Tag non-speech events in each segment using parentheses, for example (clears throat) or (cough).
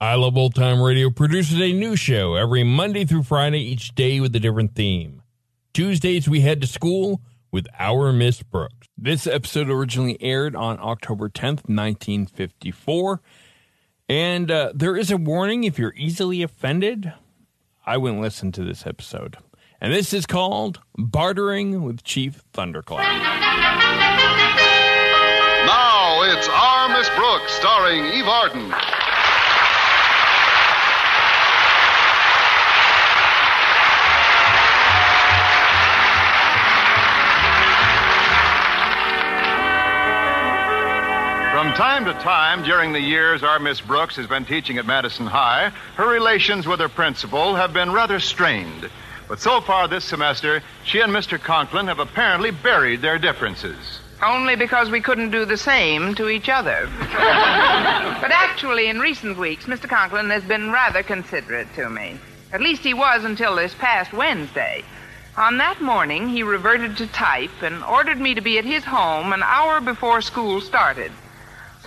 I Love Old Time Radio produces a new show every Monday through Friday, each day with a different theme. Tuesdays, we head to school with Our Miss Brooks. This episode originally aired on October 10th, 1954. And uh, there is a warning if you're easily offended, I wouldn't listen to this episode. And this is called Bartering with Chief Thundercloud. Now it's Our Miss Brooks, starring Eve Arden. From time to time during the years our Miss Brooks has been teaching at Madison High, her relations with her principal have been rather strained. But so far this semester, she and Mr. Conklin have apparently buried their differences. Only because we couldn't do the same to each other. (laughs) but actually, in recent weeks, Mr. Conklin has been rather considerate to me. At least he was until this past Wednesday. On that morning, he reverted to type and ordered me to be at his home an hour before school started.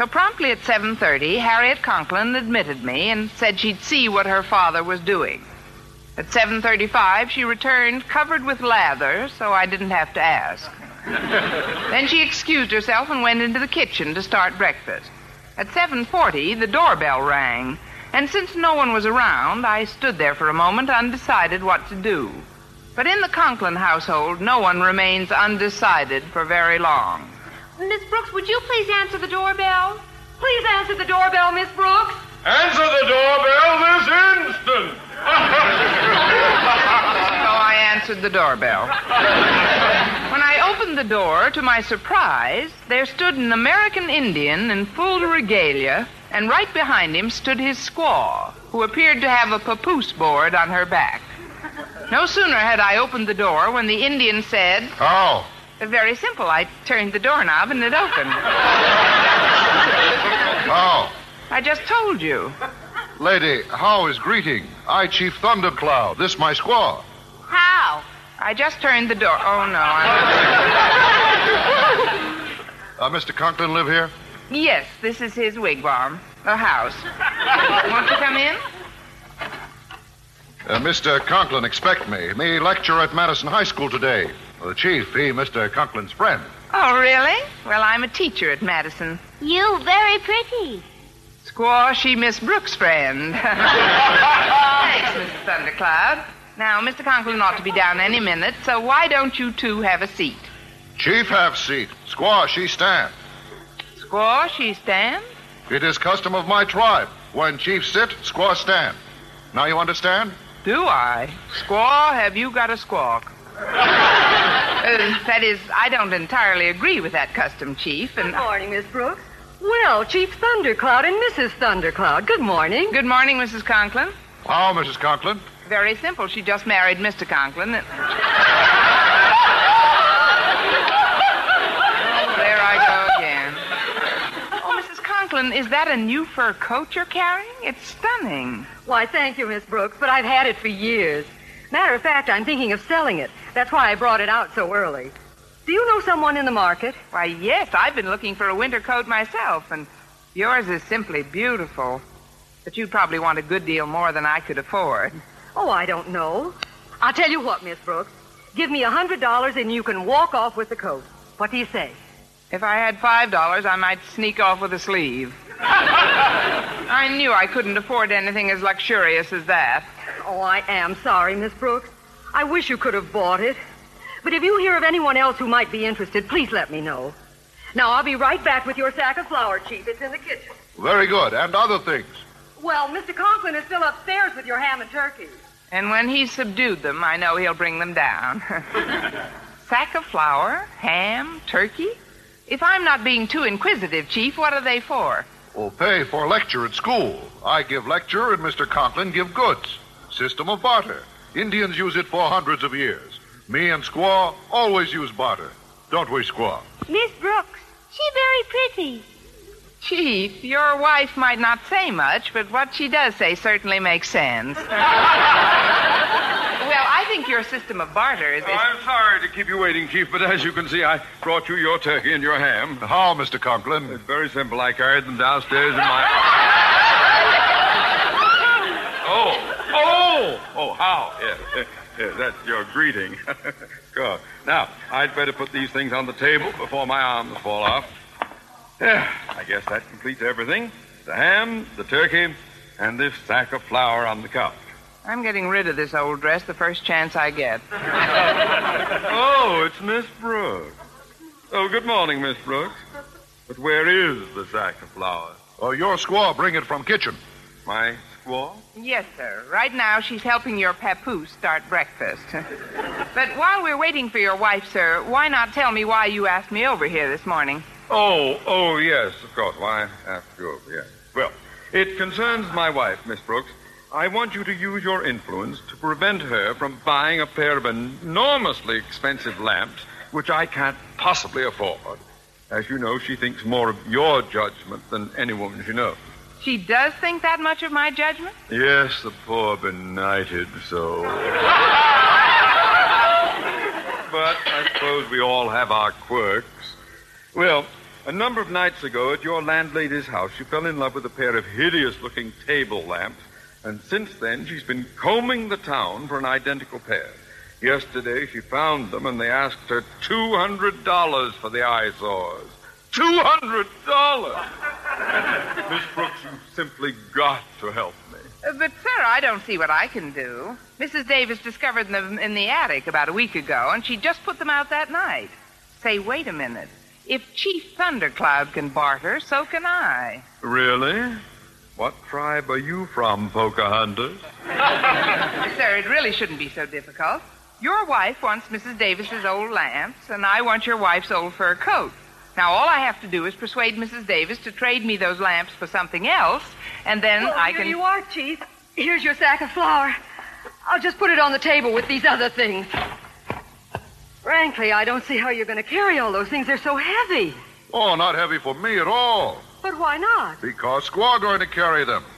So promptly at 7:30, Harriet Conklin admitted me and said she'd see what her father was doing. At 7:35, she returned covered with lather, so I didn't have to ask. (laughs) then she excused herself and went into the kitchen to start breakfast. At 7:40, the doorbell rang, and since no one was around, I stood there for a moment undecided what to do. But in the Conklin household, no one remains undecided for very long. Miss Brooks, would you please answer the doorbell? Please answer the doorbell, Miss Brooks. Answer the doorbell this instant! (laughs) So I answered the doorbell. when I opened the door, to my surprise, there stood an American Indian in full regalia, and right behind him stood his squaw, who appeared to have a papoose board on her back. No sooner had I opened the door when the Indian said, How? Very simple. I turned the doorknob and it opened. How? I just told you. Lady, how is greeting? I, Chief Thundercloud. This my squaw. How? I just turned the door. Oh, no. I'm... Uh, Mr. Conklin live here? Yes, this is his wigwam, a house. Want to come in? Uh, Mr. Conklin expect me. Me lecture at Madison High School today. The chief, he Mr. Conklin's friend. Oh, really? Well, I'm a teacher at Madison. You very pretty. Squaw, she Miss Brooks' friend. (laughs) Thanks, Mr. Thundercloud. Now, Mr. Conklin ought to be down any minute, so why don't you two have a seat? Chief have seat. Squaw, she stand. Squaw, she stand? It is custom of my tribe. When chief sit, squaw stand. Now you understand? Do I? Squaw, have you got a squawk? Uh, that is, I don't entirely agree with that custom, Chief, and... Good morning, Miss Brooks. Well, Chief Thundercloud and Mrs. Thundercloud. Good morning. Good morning, Mrs. Conklin. How, Mrs. Conklin? Very simple. She just married Mr. Conklin. and- Oh, (laughs) there I go again. Oh, Mrs. Conklin, is that a new fur coat you're carrying? It's stunning. Why, thank you, Miss Brooks, but I've had it for years. Matter of fact, I'm thinking of selling it. That's why I brought it out so early. Do you know someone in the market? Why, yes, I've been looking for a winter coat myself, and yours is simply beautiful. But you'd probably want a good deal more than I could afford. Oh, I don't know. I'll tell you what, Miss Brooks. Give me a hundred dollars and you can walk off with the coat. What do you say? If I had five dollars, I might sneak off with a sleeve. I knew I couldn't afford anything as luxurious as that. Oh, I am sorry, Miss Brooks. I wish you could have bought it. But if you hear of anyone else who might be interested, please let me know. Now, I'll be right back with your sack of flour, Chief. It's in the kitchen. Very good. And other things. Well, Mr. Conklin is still upstairs with your ham and turkey. And when he's subdued them, I know he'll bring them down. (laughs) Sack of flour, ham, turkey? If I'm not being too inquisitive, Chief, what are they for? Will pay for lecture at school. I give lecture and Mr. Conklin give goods. System of barter. Indians use it for hundreds of years. Me and Squaw always use barter. Don't we, Squaw? Miss Brooks, she very pretty. Chief, your wife might not say much, but what she does say certainly makes sense. (laughs) well, I think your system of barter is. is- I'm sorry to keep you waiting, Chief, but as you can see, I brought you your turkey and your ham. How, Mr. Conklin? It's very simple. I carried them downstairs in my. (laughs) oh, oh, oh, how? Yes, yes, yes, that's your greeting. (laughs) Good. Now, I'd better put these things on the table before my arms fall off. Yeah, (sighs) I guess that completes everything. The ham, the turkey, and this sack of flour on the couch. I'm getting rid of this old dress the first chance I get. (laughs) Oh, it's Miss Brooks. Oh, good morning, Miss Brooks. But where is the sack of flour? Oh, your squaw bring it from kitchen. My squaw? Yes, sir. Right now, she's helping your papoose start breakfast. (laughs) but while we're waiting for your wife, sir, why not tell me why you asked me over here this morning? Oh, oh, yes, of course. Why, after you, yes. Well, it concerns my wife, Miss Brooks. I want you to use your influence to prevent her from buying a pair of enormously expensive lamps, which I can't possibly afford. As you know, she thinks more of your judgment than any woman she knows. She does think that much of my judgment? Yes, the poor benighted soul. (laughs) but I suppose we all have our quirks. Well, a number of nights ago at your landlady's house, she fell in love with a pair of hideous looking table lamps, and since then she's been combing the town for an identical pair. Yesterday she found them and they asked her $200 for the eyesores. $200! Miss Brooks, you've simply got to help me. Uh, But, sir, I don't see what I can do. Mrs. Davis discovered them in the attic about a week ago, and she just put them out that night. Say, wait a minute. If Chief Thundercloud can barter, so can I. Really? What tribe are you from, Pocahontas? (laughs) Sir, it really shouldn't be so difficult. Your wife wants Mrs. Davis's old lamps, and I want your wife's old fur coat. Now, all I have to do is persuade Mrs. Davis to trade me those lamps for something else, and then Well, I here can. you are, Chief. Here's your sack of flour. I'll just put it on the table with these other things. Frankly, I don't see how you're going to carry all those things. They're so heavy. Oh, not heavy for me at all. But why not? Because squaw going to carry them. (laughs)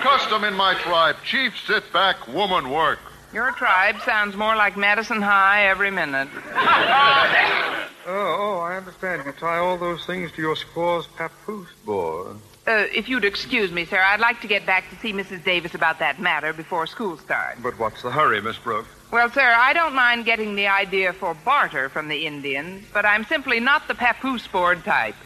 Custom in my tribe. Chief sit back, woman work. Your tribe sounds more like Madison High every minute. (laughs) (laughs) Oh, oh, I understand. You tie all those things to your squaw's papoose board. Uh, if you'd excuse me, sir, I'd like to get back to see Mrs. Davis about that matter before school starts. But what's the hurry, Miss Brooks? Well, sir, I don't mind getting the idea for barter from the Indians, but I'm simply not the papoose board type.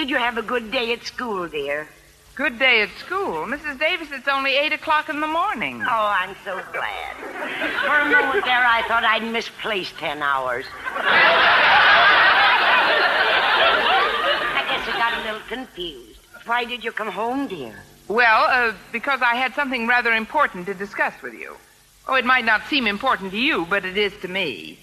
Did you have a good day at school, dear? Good day at school. Mrs. Davis, it's only 8 o'clock in the morning. Oh, I'm so glad. For a moment there, I thought I'd misplaced ten hours. I guess I got a little confused. Why did you come home, dear? Well, uh, because I had something rather important to discuss with you. Oh, it might not seem important to you, but it is to me.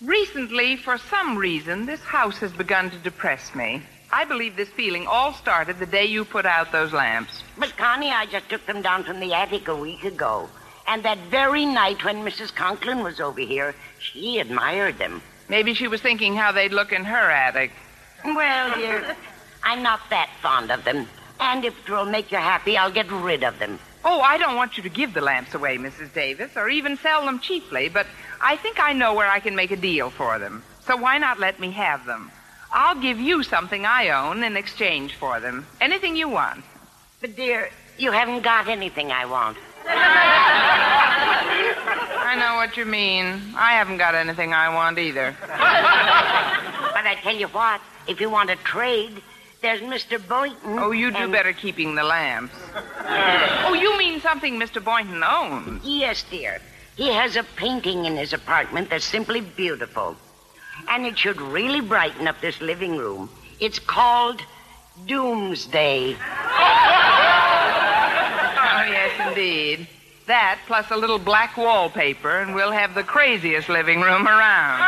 Recently, for some reason, this house has begun to depress me. I believe this feeling all started the day you put out those lamps. But, Connie, I just took them down from the attic a week ago. And that very night when Mrs. Conklin was over here, she admired them. Maybe she was thinking how they'd look in her attic. Well, dear, I'm not that fond of them. And if it will make you happy, I'll get rid of them. Oh, I don't want you to give the lamps away, Mrs. Davis, or even sell them cheaply, but I think I know where I can make a deal for them. So why not let me have them? I'll give you something I own in exchange for them. Anything you want. But, dear, you haven't got anything I want. (laughs) I know what you mean. I haven't got anything I want either. (laughs) but I tell you what, if you want to trade, there's Mr. Boynton. Oh, you do and- better keeping the lamps. oh, you mean something Mr. Boynton owns? Yes, dear. He has a painting in his apartment that's simply beautiful. And it should really brighten up this living room. It's called Doomsday. Oh, yes, indeed. That plus a little black wallpaper, and we'll have the craziest living room around.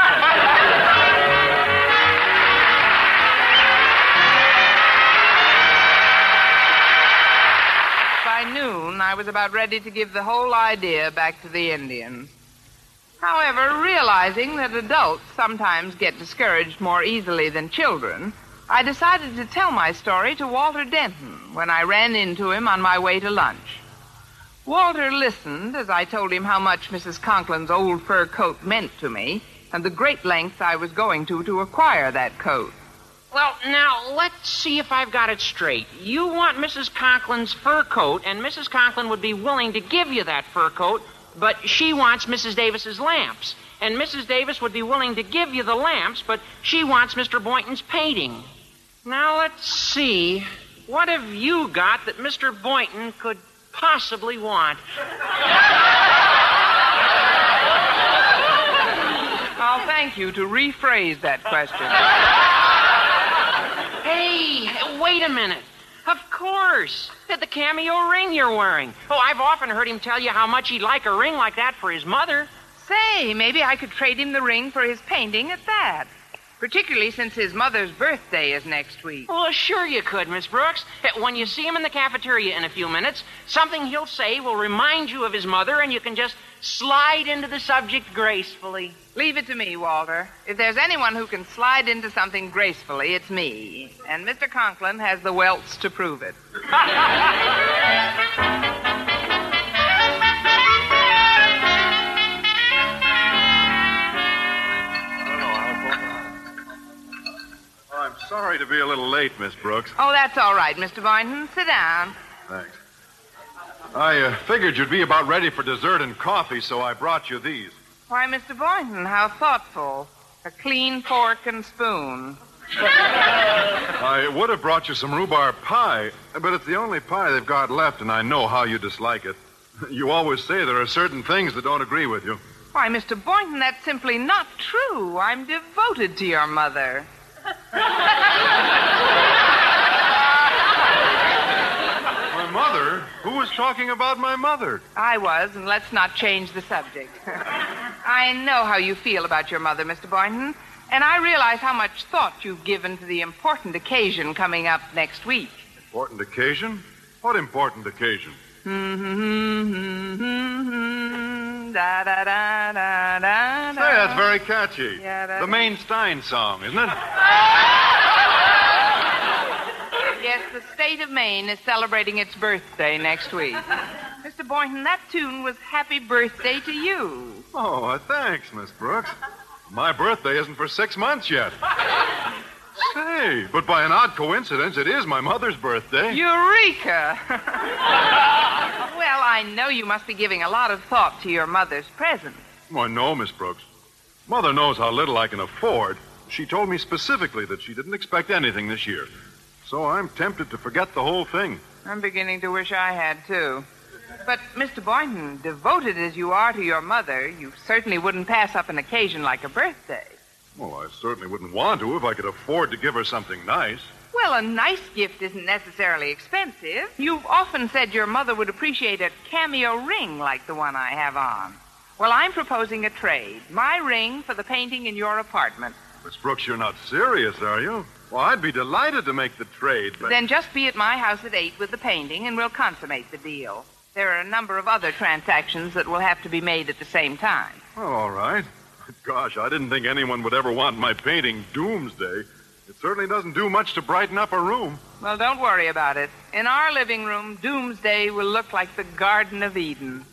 By noon, I was about ready to give the whole idea back to the Indians. However, realizing that adults sometimes get discouraged more easily than children, I decided to tell my story to Walter Denton when I ran into him on my way to lunch. Walter listened as I told him how much Mrs. Conklin's old fur coat meant to me and the great lengths I was going to to acquire that coat. Well, now, let's see if I've got it straight. You want Mrs. Conklin's fur coat, and Mrs. Conklin would be willing to give you that fur coat, but she wants Mrs. Davis's lamps. And Mrs. Davis would be willing to give you the lamps, but she wants Mr. Boynton's painting. Now, let's see. What have you got that Mr. Boynton could possibly want? I'll thank you to rephrase that question. Hey, wait a minute. Of course. The the cameo ring you're wearing. Oh, I've often heard him tell you how much he'd like a ring like that for his mother. Say, maybe I could trade him the ring for his painting at that. Particularly since his mother's birthday is next week. Well, sure you could, Miss Brooks. When you see him in the cafeteria in a few minutes, something he'll say will remind you of his mother, and you can just slide into the subject gracefully. Leave it to me, Walter. If there's anyone who can slide into something gracefully, it's me. And Mr. Conklin has the welts to prove it. (laughs) I'm sorry to be a little late, Miss Brooks. Oh, that's all right, Mr. Boynton. Sit down. Thanks. I uh, figured you'd be about ready for dessert and coffee, so I brought you these. Why, Mr. Boynton, how thoughtful. A clean fork and spoon. (laughs) I would have brought you some rhubarb pie, but it's the only pie they've got left, and I know how you dislike it. (laughs) You always say there are certain things that don't agree with you. Why, Mr. Boynton, that's simply not true. I'm devoted to your mother. My mother? Who was talking about my mother? I was, and let's not change the subject. (laughs) I know how you feel about your mother, Mr. Boynton, and I realize how much thought you've given to the important occasion coming up next week. Important occasion? What important occasion? Mm-hmm. Da da da da da. Say, that's very catchy. Yeah, that the is. Maine Stein song, isn't it? Yes, the state of Maine is celebrating its birthday next week. Mr. Boynton, that tune was Happy Birthday to You. Oh, thanks, Miss Brooks. My birthday isn't for six months yet. Say, but by an odd coincidence, it is my mother's birthday. Eureka! (laughs) I know you must be giving a lot of thought to your mother's present. Why, no, Miss Brooks. Mother knows how little I can afford. She told me specifically that she didn't expect anything this year. So I'm tempted to forget the whole thing. I'm beginning to wish I had, too. But, Mr. Boynton, devoted as you are to your mother, you certainly wouldn't pass up an occasion like a birthday. Well, I certainly wouldn't want to if I could afford to give her something nice. Well, a nice gift isn't necessarily expensive. You've often said your mother would appreciate a cameo ring like the one I have on. Well, I'm proposing a trade. My ring for the painting in your apartment. Miss Brooks, you're not serious, are you? Well, I'd be delighted to make the trade, but. Then just be at my house at 8 with the painting, and we'll consummate the deal. There are a number of other transactions that will have to be made at the same time. Oh, all right. Gosh, I didn't think anyone would ever want my painting Doomsday. It certainly doesn't do much to brighten up a room. Well, don't worry about it. In our living room, Doomsday will look like the Garden of Eden.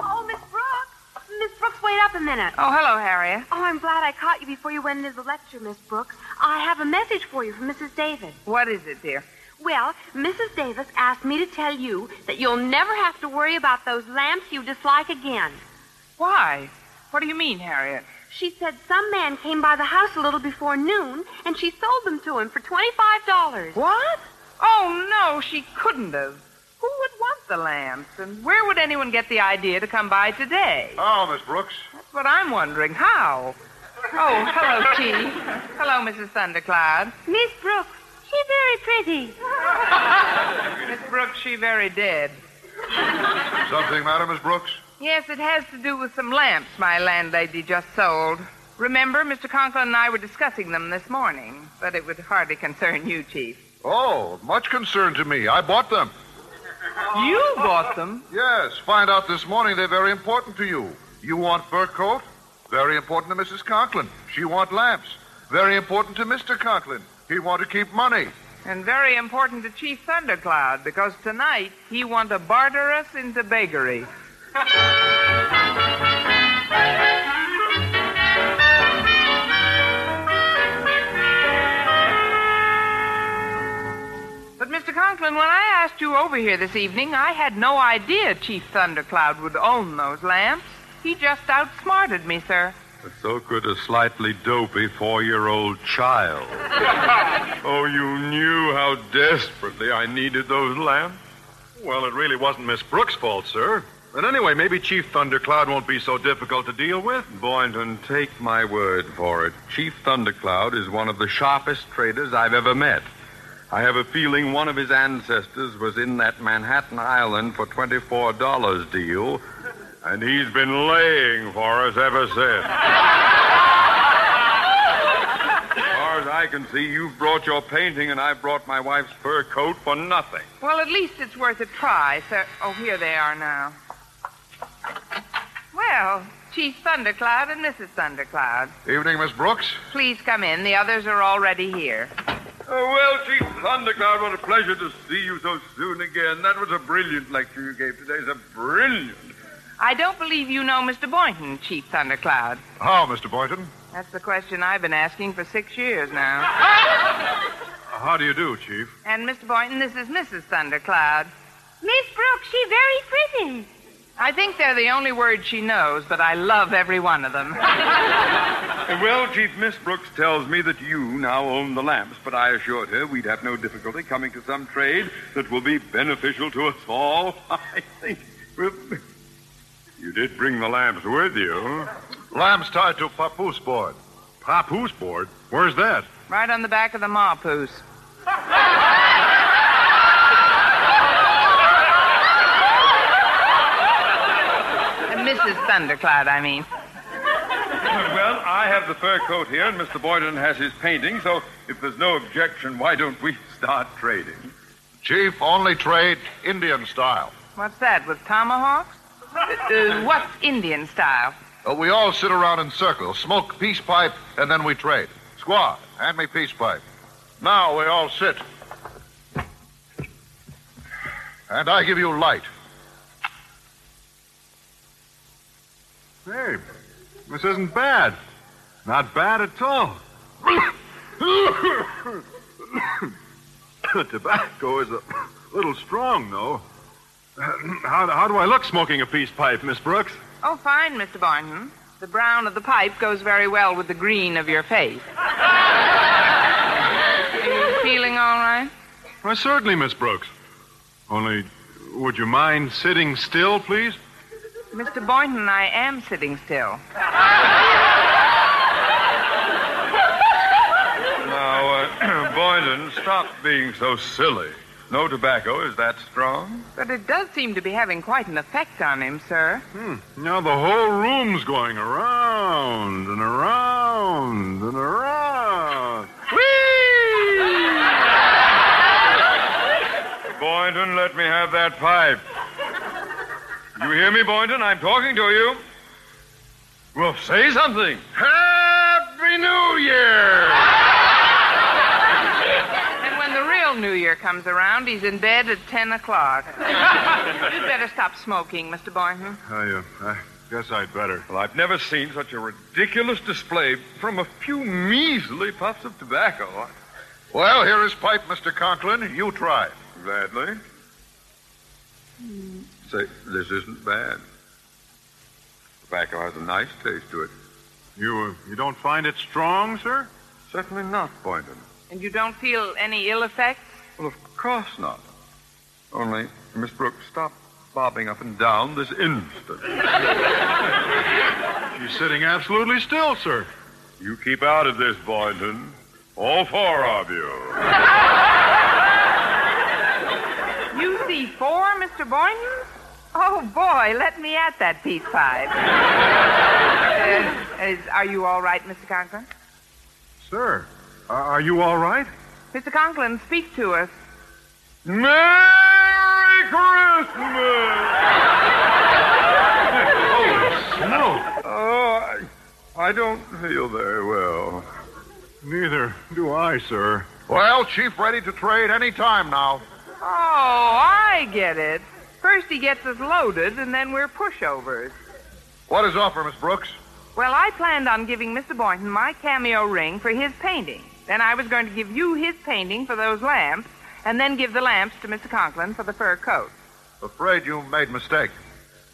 Oh, Miss Brooks. Miss Brooks, wait up a minute. Oh, hello, Harriet. Oh, I'm glad I caught you before you went into the lecture, Miss Brooks. I have a message for you from Mrs. Davis. What is it, dear? Well, Mrs. Davis asked me to tell you that you'll never have to worry about those lamps you dislike again. Why? What do you mean, Harriet? She said some man came by the house a little before noon, and she sold them to him for $25. What? Oh, no, she couldn't have. Who would want the lamps? And where would anyone get the idea to come by today? Oh, Miss Brooks. That's what I'm wondering. How? Oh, hello, Chief. (laughs) Hello, Mrs. Thundercloud. Miss Brooks, she very pretty. (laughs) Miss Brooks, she very dead. Something matter, Miss Brooks? Yes, it has to do with some lamps my landlady just sold. Remember, Mr. Conklin and I were discussing them this morning, but it would hardly concern you, Chief. Oh, much concern to me. I bought them. You bought them? Yes, find out this morning they're very important to you. You want fur coat? Very important to Mrs. Conklin. She want lamps. Very important to Mr. Conklin. He want to keep money. And very important to Chief Thundercloud, because tonight he want to barter us into beggary. (laughs) But, Mr. Conklin, when I asked you over here this evening, I had no idea Chief Thundercloud would own those lamps. He just outsmarted me, sir. So could a slightly dopey four year old child. (laughs) oh, you knew how desperately I needed those lamps? Well, it really wasn't Miss Brooks' fault, sir. But anyway, maybe Chief Thundercloud won't be so difficult to deal with. Boynton, take my word for it. Chief Thundercloud is one of the sharpest traders I've ever met. I have a feeling one of his ancestors was in that Manhattan Island for $24 deal, and he's been laying for us ever since. as far as I can see, you've brought your painting, and I've brought my wife's fur coat for nothing. Well, at least it's worth a try, sir. Oh, here they are now. Well, Chief Thundercloud and Mrs. Thundercloud. Evening, Miss Brooks. Please come in. The others are already here. Oh, well, Chief Thundercloud, what a pleasure to see you so soon again. That was a brilliant lecture you gave today. It's a brilliant. I don't believe you know Mr. Boynton, Chief Thundercloud. How, Mr. Boynton? That's the question I've been asking for six years now. Uh, how do you do, Chief? And, Mr. Boynton, this is Mrs. Thundercloud. Miss Brooks, she very pretty. I think they're the only words she knows, but I love every one of them. (laughs) well, Chief, Miss Brooks tells me that you now own the lamps, but I assured her we'd have no difficulty coming to some trade that will be beneficial to us all. (laughs) I think. Well, you did bring the lamps with you. Lamps tied to a papoose board. Papoose board? Where's that? Right on the back of the mapoose. Mrs. Thundercloud, I mean. Well, I have the fur coat here, and Mr. Boynton has his painting, so if there's no objection, why don't we start trading? Chief, only trade Indian style. What's that, with tomahawks? Uh, what's Indian style? Uh, we all sit around in circles, smoke peace pipe, and then we trade. Squaw, hand me peace pipe. Now we all sit. And I give you light. Hey, this isn't bad. Not bad at all. (coughs) (coughs) Tobacco is a little strong, though. How, how do I look smoking a peace pipe, Miss Brooks? Oh, fine, Mr. Boynton. The brown of the pipe goes very well with the green of your face. Are you feeling all right? Why, certainly, Miss Brooks. Only, would you mind sitting still, please? Mr. Boynton, I am sitting still. Now, uh, (clears throat) Boynton, stop being so silly. No tobacco is that strong. But it does seem to be having quite an effect on him, sir. Hmm. Now the whole room's going around and around and around. (laughs) Boynton, let me have that pipe. You hear me, Boynton? I'm talking to you. Well, say something. Happy New Year! And when the real New Year comes around, he's in bed at 10 o'clock. (laughs) You'd better stop smoking, Mr. Boynton. I, uh, I guess I'd better. Well, I've never seen such a ridiculous display from a few measly puffs of tobacco. Well, here is pipe, Mr. Conklin. You try. Gladly. Say, this isn't bad. Tobacco has a nice taste to it. You, uh, you don't find it strong, sir? Certainly not, Boynton. And you don't feel any ill effects? Well, of course not. Only, Miss Brooks, stop bobbing up and down this instant. (laughs) She's sitting absolutely still, sir. You keep out of this, Boynton. All four of you. (laughs) You see four, Mr. Boynton? Oh, boy, let me at that peace pipe. (laughs) Uh, is, are you all right, Mr. Conklin? Sir, are are you all right? Mr. Conklin, speak to us. Merry Christmas! (laughs) Oh, no. Oh, I, I don't feel very well. Neither do I, sir. Well, Chief, ready to trade any time now. Oh, I get it. First he gets us loaded, and then we're pushovers. What is offer, Miss Brooks? Well, I planned on giving Mr. Boynton my cameo ring for his painting. Then I was going to give you his painting for those lamps, and then give the lamps to Mr. Conklin for the fur coat. Afraid you made mistake.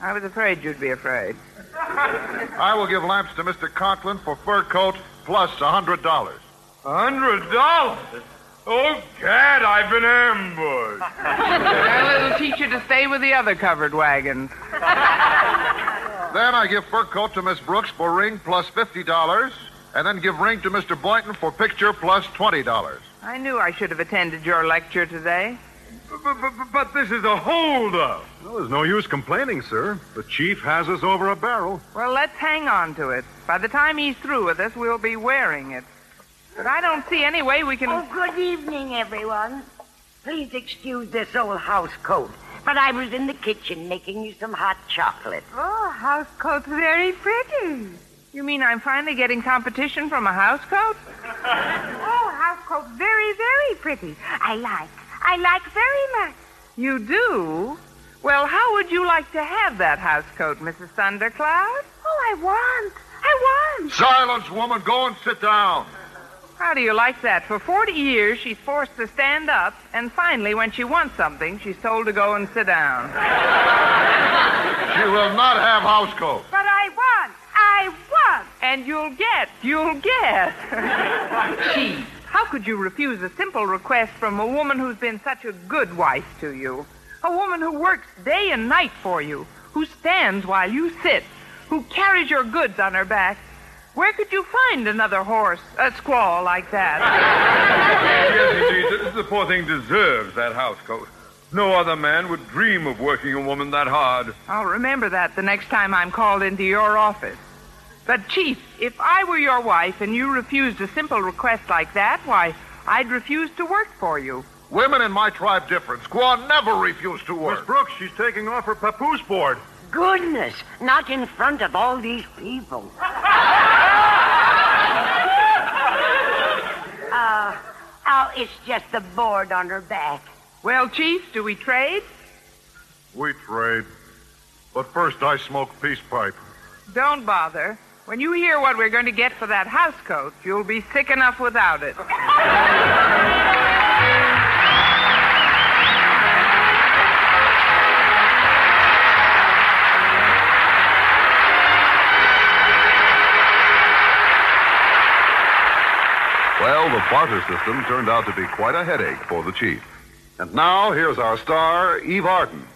I was afraid you'd be afraid. (laughs) I will give lamps to Mr. Conklin for fur coat plus a hundred dollars. A hundred dollars? Oh, Gad, I've been ambushed. (laughs) well, it'll teach you to stay with the other covered wagons. Then I give fur coat to Miss Brooks for ring plus fifty dollars, and then give ring to Mr. Boynton for picture plus twenty dollars. I knew I should have attended your lecture today. But, but, but this is a holdup. Well, there's no use complaining, sir. The chief has us over a barrel. Well, let's hang on to it. By the time he's through with us, we'll be wearing it. But I don't see any way we can. Oh, good evening, everyone. Please excuse this old house coat, but I was in the kitchen making you some hot chocolate. Oh, house coat's very pretty. You mean I'm finally getting competition from a housecoat? (laughs) Oh, house coat's very, very pretty. I like. I like very much. You do? Well, how would you like to have that housecoat, Mrs. Thundercloud? Oh, I want. I want. Silence, woman. Go and sit down. How do you like that? For 40 years, she's forced to stand up, and finally, when she wants something, she's told to go and sit down. She will not have house coat. But I want. I want. And you'll get, you'll get. (laughs) Chief, how could you refuse a simple request from a woman who's been such a good wife to you? A woman who works day and night for you, who stands while you sit, who carries your goods on her back. Where could you find another horse, a squaw like that? yes, indeed. The poor thing deserves that house coat. No other man would dream of working a woman that hard. I'll remember that the next time I'm called into your office. But, Chief, if I were your wife and you refused a simple request like that, why, I'd refuse to work for you. Women in my tribe different. Squaw never refused to work. Miss Brooks, she's taking off her papoose board. Goodness, not in front of all these people. (laughs) Uh, oh, it's just the board on her back. Well, Chief, do we trade? We trade. But first, I smoke peace pipe. Don't bother. When you hear what we're going to get for that house coat, you'll be sick enough without it. Well, the barter system turned out to be quite a headache for the chief. And now, here's our star, Eve Arden.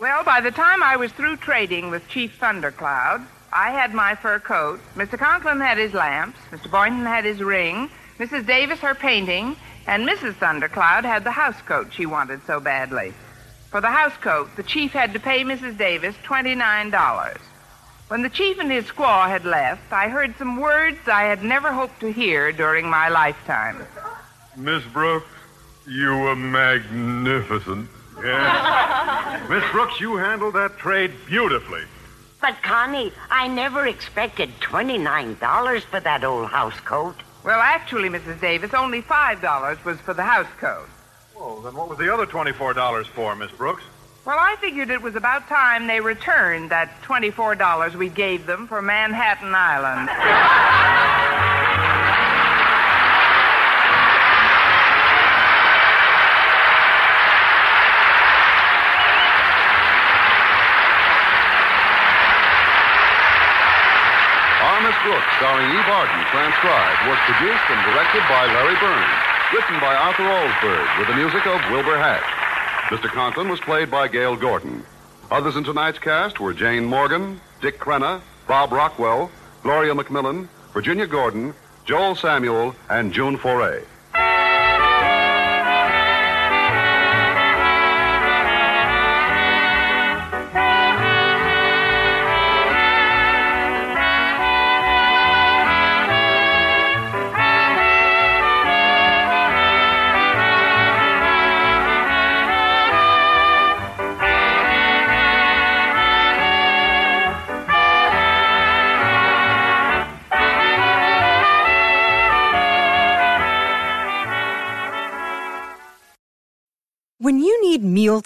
Well, by the time I was through trading with Chief Thundercloud, I had my fur coat, Mr. Conklin had his lamps, Mr. Boynton had his ring, Mrs. Davis her painting, And Mrs. Thundercloud had the house coat she wanted so badly. For the house coat, the chief had to pay Mrs. Davis $29. When the chief and his squaw had left, I heard some words I had never hoped to hear during my lifetime. Miss Brooks, you were magnificent. Yes. (laughs) Miss Brooks, you handled that trade beautifully. But, Connie, I never expected $29 for that old house coat. Well, actually, Mrs. Davis, only $5 was for the house coat. Well, then what was the other $24 for, Miss Brooks? Well, I figured it was about time they returned that $24 we gave them for Manhattan Island. (laughs) Brooks, starring Eve Arden, transcribed, was produced and directed by Larry Berns. Written by Arthur Alsberg, with the music of Wilbur Hatch. Mr. Conklin was played by Gale Gordon. Others in tonight's cast were Jane Morgan, Dick Crenna, Bob Rockwell, Gloria McMillan, Virginia Gordon, Joel Samuel, and June Foray.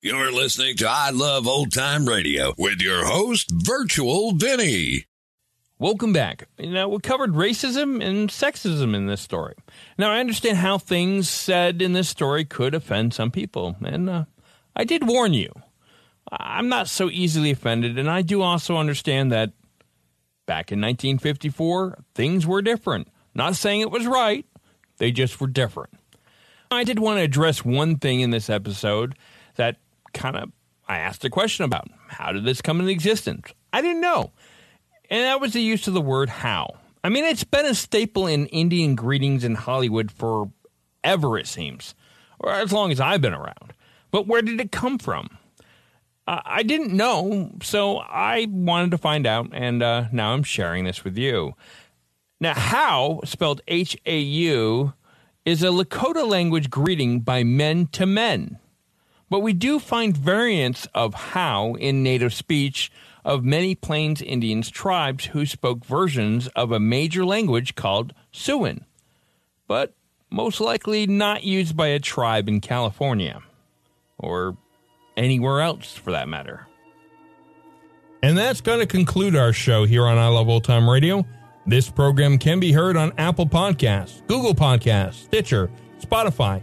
You're listening to I Love Old Time Radio with your host, Virtual Vinny. Welcome back. Now, we covered racism and sexism in this story. Now, I understand how things said in this story could offend some people, and uh, I did warn you. I'm not so easily offended, and I do also understand that back in 1954, things were different. Not saying it was right, they just were different. I did want to address one thing in this episode that kind of I asked a question about. How did this come into existence? I didn't know. And that was the use of the word how. I mean, it's been a staple in Indian greetings in Hollywood forever, it seems, or as long as I've been around. But where did it come from? Uh, I didn't know, so I wanted to find out, and uh, now I'm sharing this with you. Now, how, spelled H A U, is a Lakota language greeting by men to men. But we do find variants of how in native speech of many Plains Indians tribes who spoke versions of a major language called Siouan, but most likely not used by a tribe in California or anywhere else for that matter. And that's going to conclude our show here on I Love Old Time Radio. This program can be heard on Apple Podcasts, Google Podcasts, Stitcher, Spotify,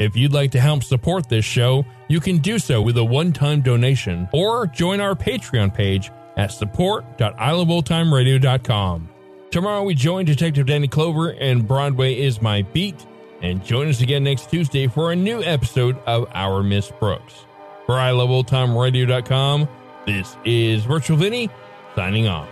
If you'd like to help support this show, you can do so with a one time donation or join our Patreon page at support.iloveoldtimeradio.com. Tomorrow we join Detective Danny Clover and Broadway is My Beat, and join us again next Tuesday for a new episode of Our Miss Brooks. For iloveoldtimeradio.com, this is Virtual Vinny signing off.